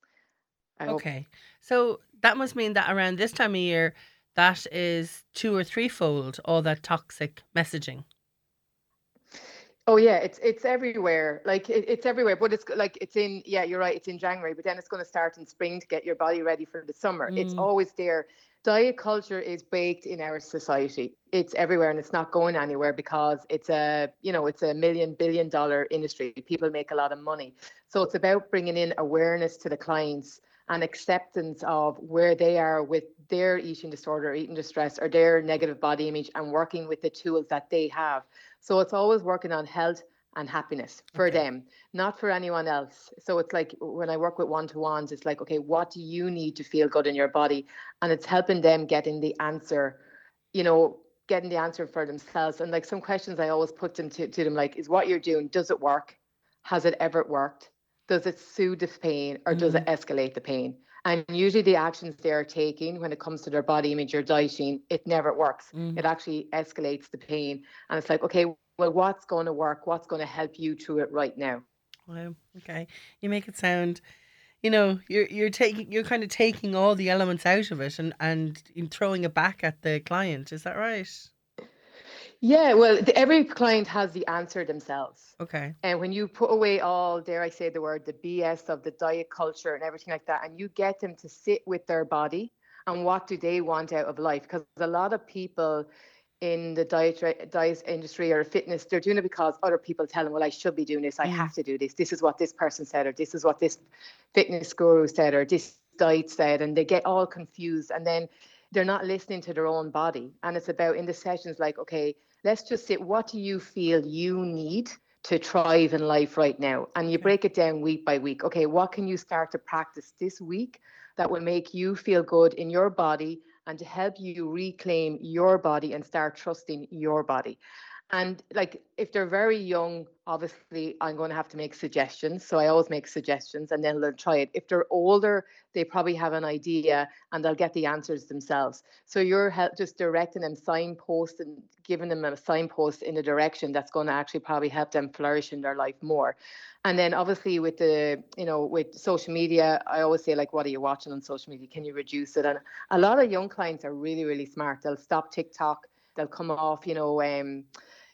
I hope- Okay. So that must mean that around this time of year, that is two or threefold all that toxic messaging. Oh yeah, it's it's everywhere. Like it, it's everywhere, but it's like it's in yeah, you're right. It's in January, but then it's going to start in spring to get your body ready for the summer. Mm. It's always there. Diet culture is baked in our society. It's everywhere, and it's not going anywhere because it's a you know it's a million billion dollar industry. People make a lot of money, so it's about bringing in awareness to the clients and acceptance of where they are with their eating disorder, eating distress, or their negative body image, and working with the tools that they have so it's always working on health and happiness for okay. them, not for anyone else. So it's like when I work with one to ones, it's like, okay, what do you need to feel good in your body? And it's helping them getting the answer, you know, getting the answer for themselves. And like some questions I always put them to, to them, like, is what you're doing, does it work? Has it ever worked? Does it soothe the pain or mm-hmm. does it mm-hmm. escalate the pain? And usually the actions they're taking when it comes to their body image or dieting, it never works. Mm. It actually escalates the pain. And it's like, okay, well, what's going to work? What's going to help you through it right now? Wow. Okay. You make it sound, you know, you're you're taking you're kind of taking all the elements out of it and and throwing it back at the client. Is that right? Yeah, well, the, every client has the answer themselves. Okay. And when you put away all, dare I say the word, the BS of the diet culture and everything like that, and you get them to sit with their body and what do they want out of life? Because a lot of people in the diet diet industry or fitness, they're doing it because other people tell them, well, I should be doing this. I mm. have to do this. This is what this person said, or this is what this fitness guru said, or this diet said, and they get all confused. And then they're not listening to their own body. And it's about in the sessions like, okay, let's just sit. What do you feel you need to thrive in life right now? And you break it down week by week. Okay, what can you start to practice this week that will make you feel good in your body and to help you reclaim your body and start trusting your body? And like if they're very young, obviously I'm going to have to make suggestions. So I always make suggestions and then they'll try it. If they're older, they probably have an idea and they'll get the answers themselves. So you're help, just directing them, signpost and giving them a signpost in a direction that's going to actually probably help them flourish in their life more. And then obviously with the, you know, with social media, I always say like, what are you watching on social media? Can you reduce it? And a lot of young clients are really, really smart. They'll stop TikTok. They'll come off, you know, um,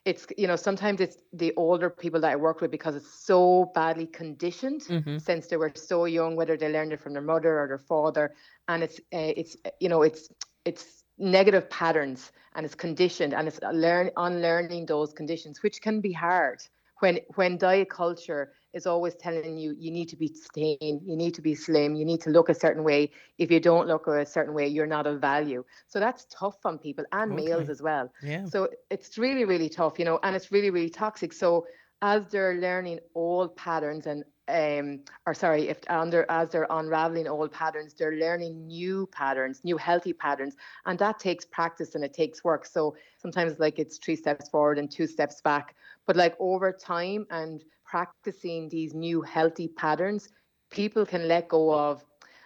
it's you know sometimes it's the older people that I work with because it's so badly conditioned mm-hmm. since they were so young, whether they learned it from their mother or their father, and it's uh, it's you know it's it's negative patterns and it's conditioned and it's learn unlearning those conditions, which can be hard when when diet culture is always telling you you need to be thin, you need to be slim, you need to look a certain way. If you don't look a certain way, you're not of value. So that's tough on people and okay. males as well. Yeah. So it's really, really tough, you know, and it's really, really toxic. So as they're learning old patterns and um, or sorry, if under as they're unraveling old patterns, they're learning new patterns, new healthy patterns, and that takes practice and it takes work. So sometimes like it's three steps forward and two steps back, but like over time and practicing these new healthy patterns, people can let go of,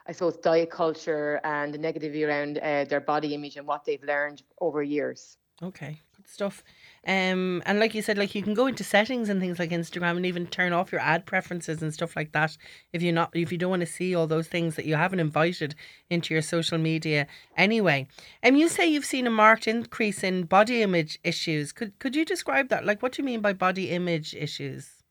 I suppose, diet culture and the negativity around uh, their body image and what they've learned over years. Okay, good stuff. Um, and like you said, like you can go into settings and things like Instagram and even turn off your ad preferences and stuff like that if you're not if you don't want to see all those things that you haven't invited into your social media anyway. And um, you say you've seen a marked increase in body image issues. Could could you describe that? Like what do you mean by body image issues?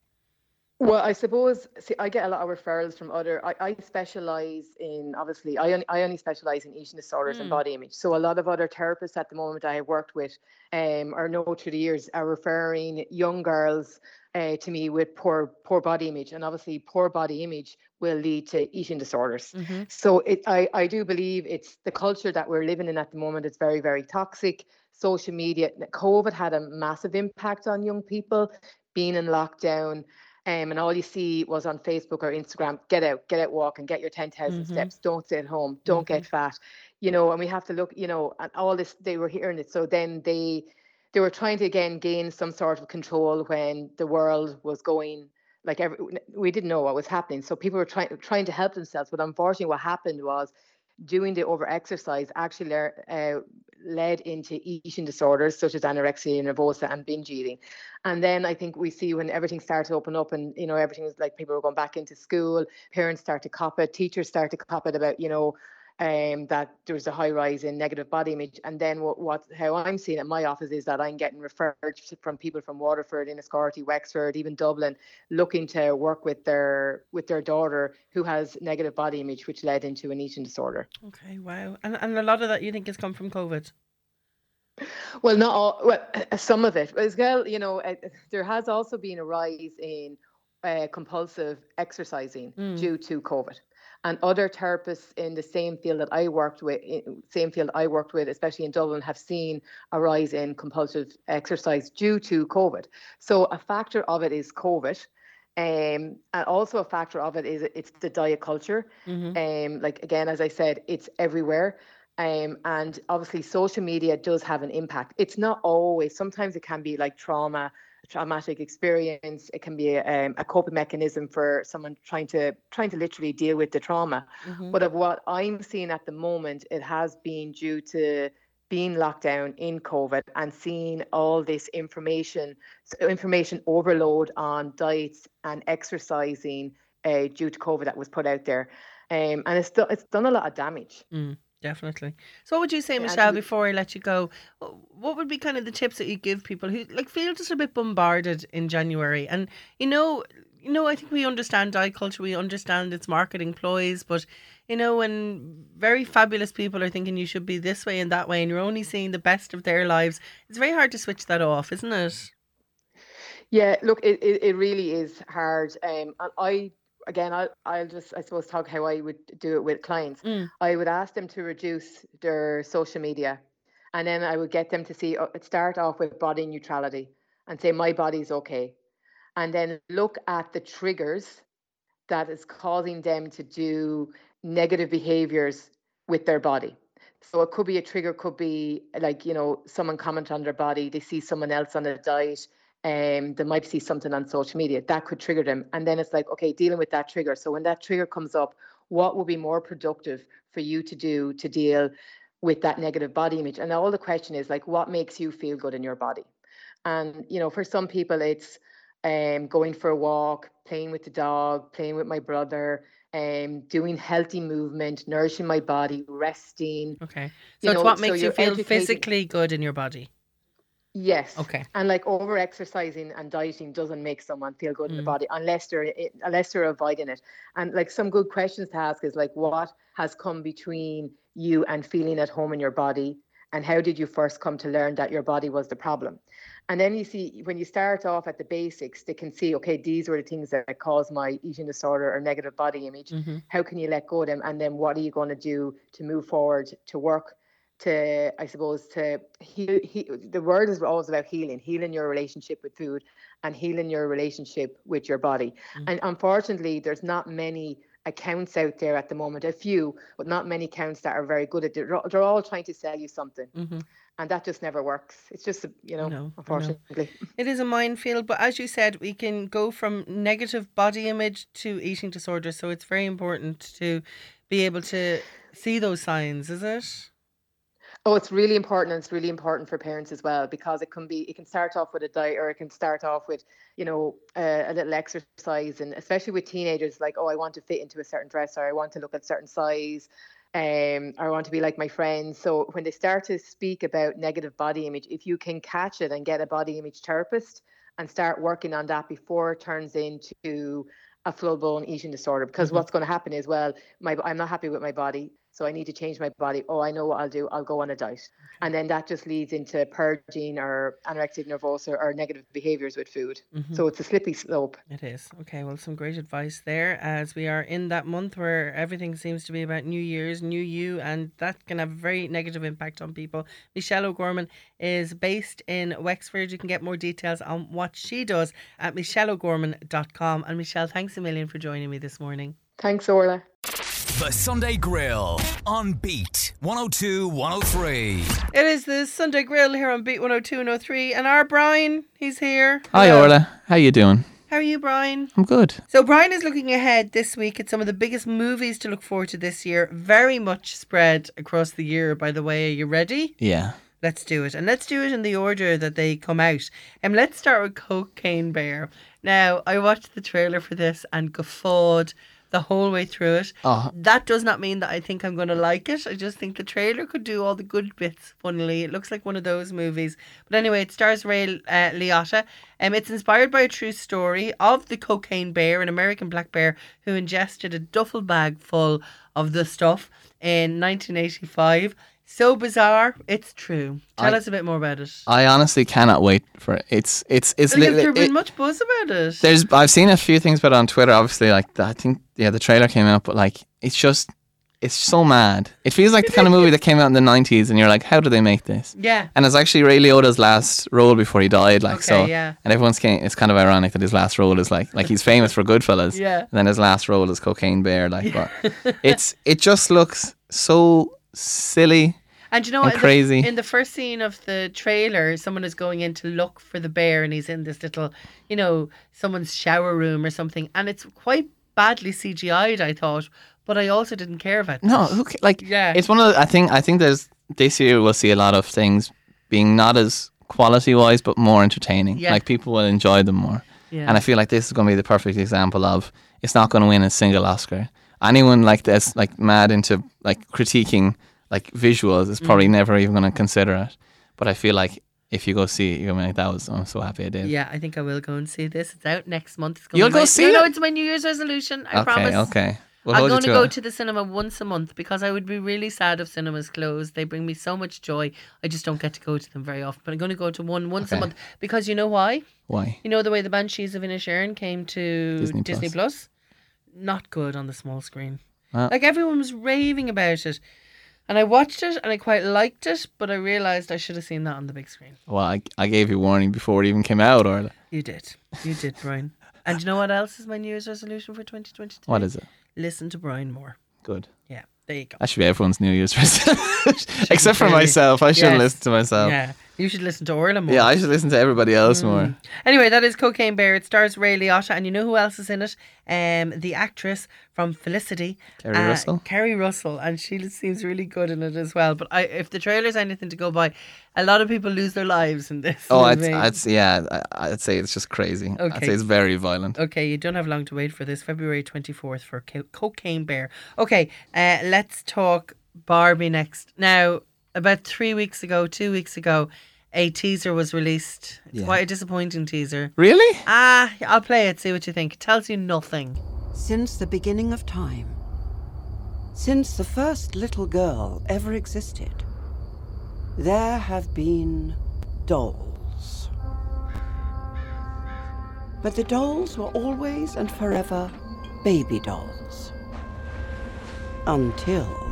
Well, I suppose see, I get a lot of referrals from other. I, I specialize in obviously. I only, I only specialize in eating disorders mm. and body image. So a lot of other therapists at the moment I have worked with, um, or know through the years, are referring young girls uh, to me with poor poor body image, and obviously poor body image will lead to eating disorders. Mm-hmm. So it, I I do believe it's the culture that we're living in at the moment. It's very very toxic. Social media, COVID had a massive impact on young people being in lockdown um, and all you see was on Facebook or Instagram, get out, get out, walk and get your 10,000 mm-hmm. steps. Don't stay at home. Don't mm-hmm. get fat. You know, and we have to look, you know, and all this, they were hearing it. So then they, they were trying to again gain some sort of control when the world was going like every, we didn't know what was happening. So people were trying, trying to help themselves. But unfortunately what happened was doing the over exercise actually uh, led into eating disorders such as anorexia nervosa and binge eating. And then I think we see when everything started to open up and, you know, everything was like people were going back into school, parents start to cop it, teachers start to cop it about, you know, um, that there's a high rise in negative body image. And then what, what how I'm seeing at my office is that I'm getting referred from people from Waterford, Enniscorthy, Wexford, even Dublin, looking to work with their with their daughter who has negative body image, which led into an eating disorder. Okay, wow. And and a lot of that you think has come from COVID. Well, not all. Well, some of it as well. You know, uh, there has also been a rise in uh, compulsive exercising Mm. due to COVID. And other therapists in the same field that I worked with, same field I worked with, especially in Dublin, have seen a rise in compulsive exercise due to COVID. So a factor of it is COVID. Um, and also a factor of it is it's the diet culture. Mm-hmm. Um, like again, as I said, it's everywhere. Um, and obviously social media does have an impact. It's not always, sometimes it can be like trauma, traumatic experience. It can be a, um, a coping mechanism for someone trying to trying to literally deal with the trauma. Mm-hmm. But of what I'm seeing at the moment, it has been due to being locked down in COVID and seeing all this information, so information overload on diets and exercising uh, due to COVID that was put out there. Um, and it's, do- it's done a lot of damage. Mm, definitely. So, what would you say, Yeah, Michelle, before I let you go? What would be kind of the tips that you give people who like feel just a bit bombarded in January? And you know, you know, I think we understand diet culture, we understand its marketing ploys, but you know, when very fabulous people are thinking you should be this way and that way, and you're only seeing the best of their lives, it's very hard to switch that off, isn't it? Yeah, look, it, it, it really is hard. Um, and I again, I I'll just I suppose talk how I would do it with clients. Mm. I would ask them to reduce their social media, and then I would get them to see uh, start off with body neutrality and say my body's okay, and then look at the triggers that is causing them to do negative behaviors with their body. So it could be a trigger, could be like, you know, someone comment on their body, they see someone else on a diet, um, they might see something on social media. That could trigger them. And then it's like, okay, dealing with that trigger. So when that trigger comes up, what would be more productive for you to do to deal with that negative body image? And all the question is like, what makes you feel good in your body? And, you know, for some people, it's um, going for a walk, playing with the dog, playing with my brother, um, doing healthy movement, nourishing my body, resting. Okay. So You it's know, what makes you you're feel educating- physically good in your body. Yes. Okay. And like over exercising and dieting doesn't make someone feel good in the Mm. body unless they're unless they're avoiding it. And like some good questions to ask is like what has come between you and feeling at home in your body and how did you first come to learn that your body was the problem? And then you see when you start off at the basics, they can see okay these were the things that cause my eating disorder or negative body image. hmm How can you let go of them? And then what are you going to do to move forward to work? To I suppose to heal, he, the word is always about healing, healing your relationship with food and healing your relationship with your body. Mm. And unfortunately, there's not many accounts out there at the moment, a few, but not many accounts that are very good at it. They're, all- they're all trying to sell you something, hmm and that just never works. It's just you know, know, I know. unfortunately. It is a minefield, but as you said, we can go from negative body image to eating disorder. So it's very important to be able to see those signs, is it? Oh, it's really important. And it's really important for parents as well because it can be. It can start off with a diet, or it can start off with, you know, uh, a little exercise, and especially with teenagers, like, oh, I want to fit into a certain dress, or I want to look at certain size, um, or I want to be like my friends. So when they start to speak about negative body image, if you can catch it and get a body image therapist and start working on that before it turns into a full blown eating disorder, because Mhm. what's going to happen is, well, my I'm not happy with my body. So I need to change my body. Oh, I know what I'll do. I'll go on a diet. And then that just leads into purging or anorexia nervosa or negative behaviors with food. Mhm. So it's a slippery slope. It is. Okay, well, some great advice there as we are in that month where everything seems to be about New Year's, New You, and that can have a very negative impact on people. Michelle O'Gorman is based in Wexford. You can get more details on what she does at michelleogorman.com. And Michelle, thanks a million for joining me this morning. Thanks, Orla. The Sunday Grill on Beat 102 103. It is the Sunday Grill here on Beat 102 and 103, and our Brian, he's here. Hi Hello. Orla, how you doing? How are you, Brian? I'm good. So Brian is looking ahead this week at some of the biggest movies to look forward to this year. Very much spread across the year, by the way. Are you ready? Yeah. Let's do it. And let's do it in the order that they come out. And let's start with Cocaine Bear. Now, I watched the trailer for this and guffawed. The whole way through it. Oh. That does not mean that I think I'm going to like it. I just think the trailer could do all the good bits. Funnily, it looks like one of those movies. But anyway, it stars Ray uh, Liotta. Um, it's inspired by a true story of the cocaine bear, an American black bear who ingested a duffel bag full of the stuff in 1985. So bizarre, it's true. Tell I- us a bit more about it. I honestly cannot wait for it. It's it's it's. Look, li- there's been it- much buzz about it. there's I've seen a few things about it on Twitter. Obviously, like I think yeah, the trailer came out, but like it's just it's so mad. It feels like the kind of movie that came out in the '90s, and you're like, how do they make this? yeah. And it's actually Ray Liotta's last role before he died. Like Okay, so, yeah. and everyone's kind it's kind of ironic that his last role is like like he's famous for Goodfellas, Yeah. and then his last role is Cocaine Bear. Like, but it's it just looks so silly. And you know what? in the- crazy. In the first scene of the trailer, someone is going in to look for the bear, and he's in this little, you know, someone's shower room or something, and it's quite badly CGI'd. I thought, but I also didn't care about. It. No, who ca- like Yeah. it's one of the, I think I think there's this year we'll see a lot of things being not as quality wise but more entertaining. Yeah. Like people will enjoy them more. Yeah. And I feel like this is going to be the perfect example of it's not going to win a single Oscar. Anyone like this like mad into like critiquing like visuals is Mm. probably never even going to consider it. But I feel like if you go see it, you're going to be like that was I'm so happy I did. Yeah, I think I will go and see this. It's out next month. It's gonna You'll be go my- see no, No, it's my New Year's resolution. I Okay, promise. okay. We'll I'm going to go it. to the cinema once a month because I would be really sad if cinemas closed. They bring me so much joy. I just don't get to go to them very often. But I'm going to go to one once a month because you know why? Why? You know the way the Banshees of Inisherin came to Disney Disney, Plus. Plus? Not good on the small screen. Well- like everyone was raving about it. And I watched it and I quite liked it, but I realised I should have seen that on the big screen. Well, I, I gave you warning before it even came out or You did. You did, Brian. and you know what else is my New Year's resolution for 2022? what is it? Listen to Brian more. Good. Yeah, there you go. That should be everyone's New Year's resolution. Except for myself. I shouldn't Yes. listen to myself. Yeah. You should listen to Orla more. Yeah, I should listen to everybody else more. Anyway, that is Cocaine Bear. It stars Ray Liotta, and you know who else is in it? Um, the actress from Felicity, Keri uh, Russell? Keri Russell, and she seems really good in it as well. But I, if the trailer's anything to go by, a lot of people lose their lives in this. Oh, I'd. I'd yeah, I'd say it's just crazy. I'd Okay. say it's very violent. Okay, you don't have long to wait for this. February 24th for Co- Cocaine Bear. Okay, uh, let's talk Barbie next. Now, about three weeks ago, two weeks ago, a teaser was released. It's Yeah. quite a disappointing teaser. Really? Ah, I'll play it, see what you think. It tells you nothing. Since the beginning of time, since the first little girl ever existed, there have been dolls. But the dolls were always and forever baby dolls. Until.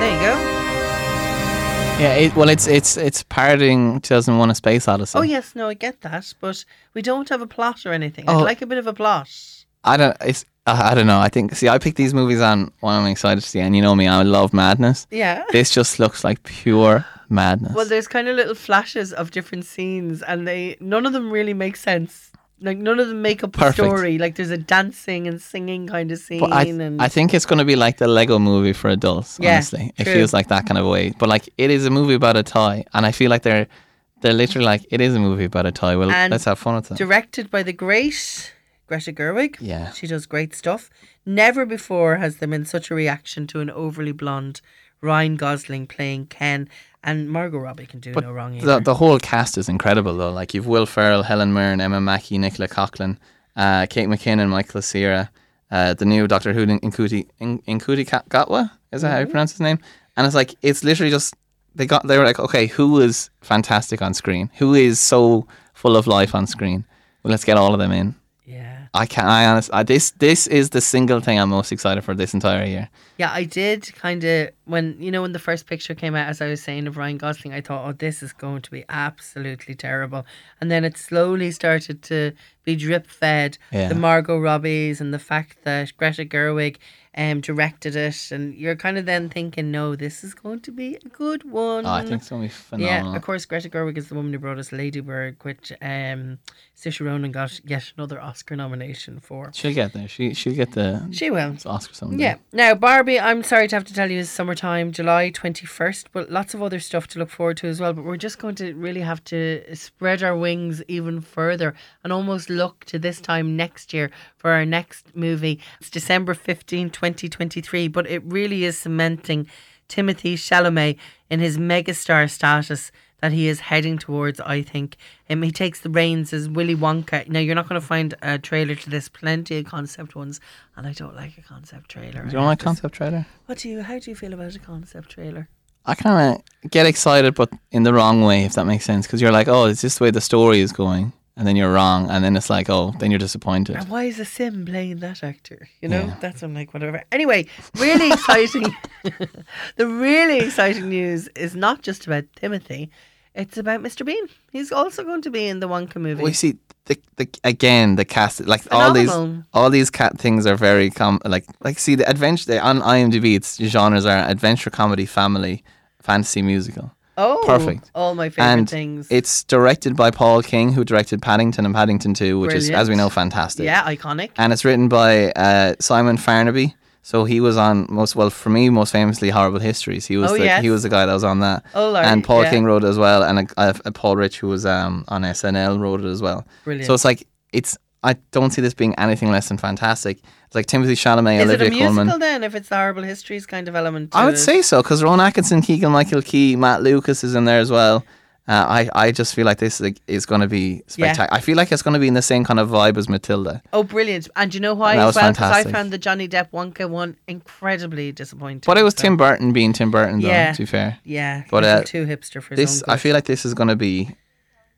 There you go. Yeah. It, well, it's it's it's parroting 2001: A Space Odyssey. Oh, yes, no, I get that. But we don't have a plot or anything. I'd Oh. like a bit of a plot. I don't. It's. I don't know. I think. See, I picked these movies on when I'm excited to see, and you know me, I love madness. Yeah. This just looks like pure madness. Well, there's kind of little flashes of different scenes, and they none of them really make sense. Like none of them make up a story. Like there's a dancing and singing kind of scene, But I, and I think it's going to be like the Lego movie for adults. Yeah, honestly, it feels like that kind of way. But like, it is a movie about a toy, and I feel like they're they're literally like, it is a movie about a toy. Well, And let's have fun with it. directed by the great Greta Gerwig. Yeah. she does great stuff. Never before has there been such a reaction to an overly blonde Ryan Gosling playing Ken, and Margot Robbie can do But no wrong either. the the whole cast is incredible though. Like you've Will Ferrell, Helen Mirren, Emma Mackey, Nicola Coughlan, uh, Kate McKinnon, Michael Cera, uh, the new Doctor Who Ncuti Ncuti Gatwa is that how you Mm-hmm. pronounce his name? And it's like it's literally just they got they were like, okay, who is fantastic on screen? Who is so full of life on screen? Well, let's get all of them in. yeah. I can't. I honestly, this this is the single thing I'm most excited for this entire year. Yeah, I did kind of when you know when the first picture came out, as I was saying of Ryan Gosling, I thought, oh, this is going to be absolutely terrible, and then it slowly started to be drip fed. Yeah. The Margot Robbies and the fact that Greta Gerwig um directed it, and you're kind of then thinking, no, this is going to be a good one. Oh, I think it's gonna be phenomenal. Yeah, of course, Greta Gerwig is the woman who brought us Ladybird, which um, Saoirse Ronan got yet another Oscar nomination for. She'll get there. She she'll get the She will. Oscar someday. Yeah. Now, Barbie, I'm sorry to have to tell you, is summertime, July 21st, but lots of other stuff to look forward to as well. But we're just going to really have to spread our wings even further and almost look to this time next year for our next movie. It's December 15, 2023, but it really is cementing Timothée Chalamet in his megastar status that he is heading towards, I think. Um, he takes the reins as Willy Wonka. Now, you're not going to find a trailer to this, plenty of concept ones, and I don't like a concept trailer. Do you don't like concept trailer? What do you, how do you feel about a concept trailer? I kind of get excited, but in the wrong way, if that makes sense. Because you're like, oh, is this the way the story is going? And then you're wrong. And then it's like, oh, then you're disappointed. And why is a sim playing that actor? You know, Yeah. that's I'm like whatever. Anyway, really exciting. the really exciting news is not just about Timothy; it's about Mr. Bean. He's also going to be in the Wonka movie. We see the, the again the cast like all these all these cat things are very com like like see the adventure on IMDb its genres are adventure comedy family fantasy musical oh, perfect. All my favorite and things. it's directed by Paul King who directed Paddington and Paddington 2 which is as we know fantastic yeah, iconic. and it's written by uh, Simon Farnaby so he was on most well for me most famously Horrible Histories he was Oh, the, yes. he was the guy that was on that Oh, Lord, and Paul yeah. King wrote it as well, and a, a, Paul Rich who was um, on SNL wrote it as well. Brilliant. So it's like it's I don't see this being anything less than fantastic. It's like Timothée Chalamet, is it Olivia a musical then? If it's the horrible histories kind of element, to I would it? say so because Rowan Atkinson, Keegan Michael Key, Matt Lucas is in there as well. Uh, I I just feel like this is, is going to be spectacular. I feel like it's going to be in the same kind of vibe as Matilda. Oh, brilliant! And you know why That as was well? Because I found the Johnny Depp Wonka one incredibly disappointing. But it was so- Tim Burton being Tim Burton, though. Yeah. To be fair, Yeah, but uh, too hipster for this I feel like this is going to be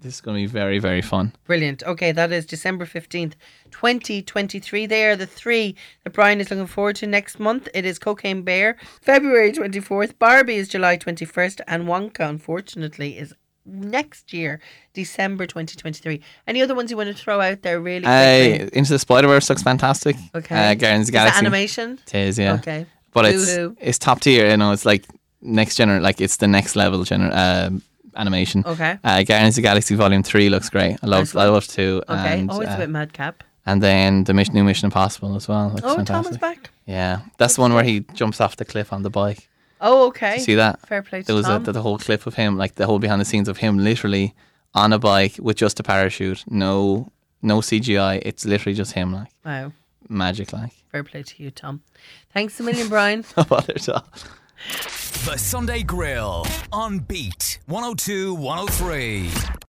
this is going to be very very fun. Brilliant. Okay, that is December 15th, 2023. They are the three that Brian is looking forward to next month. It is Cocaine Bear, February 24th. Barbie is July 21st. And Wonka, unfortunately, is next year, December 2023. Any other ones you want to throw out there really Uh. Into the Spider Verse looks fantastic. okay. Uh, Guardians of the Is Galaxy. animation? It is, yeah. Okay. But it's Boo-hoo. it's top tier. You know, it's like next gener, like it's the next level gener um, animation. Okay. Uh, Guardians of the Galaxy Volume Three looks great. I love I love two. Okay. And, oh, it's uh, a bit madcap. and then the mission, new Mission Impossible as well. Looks Oh, fantastic. Thomas back. Yeah, that's the one where he jumps off the cliff on the bike. Oh, okay. You see that? Fair play to There was a, Tom. the, the whole clip of him, like the whole behind the scenes of him, literally on a bike with just a parachute, no no CGI. It's literally just him, like wow. magic, like. Fair play to you, Tom. Thanks a million, Brian. No bother at all. The Sunday Grill on Beat 102 103.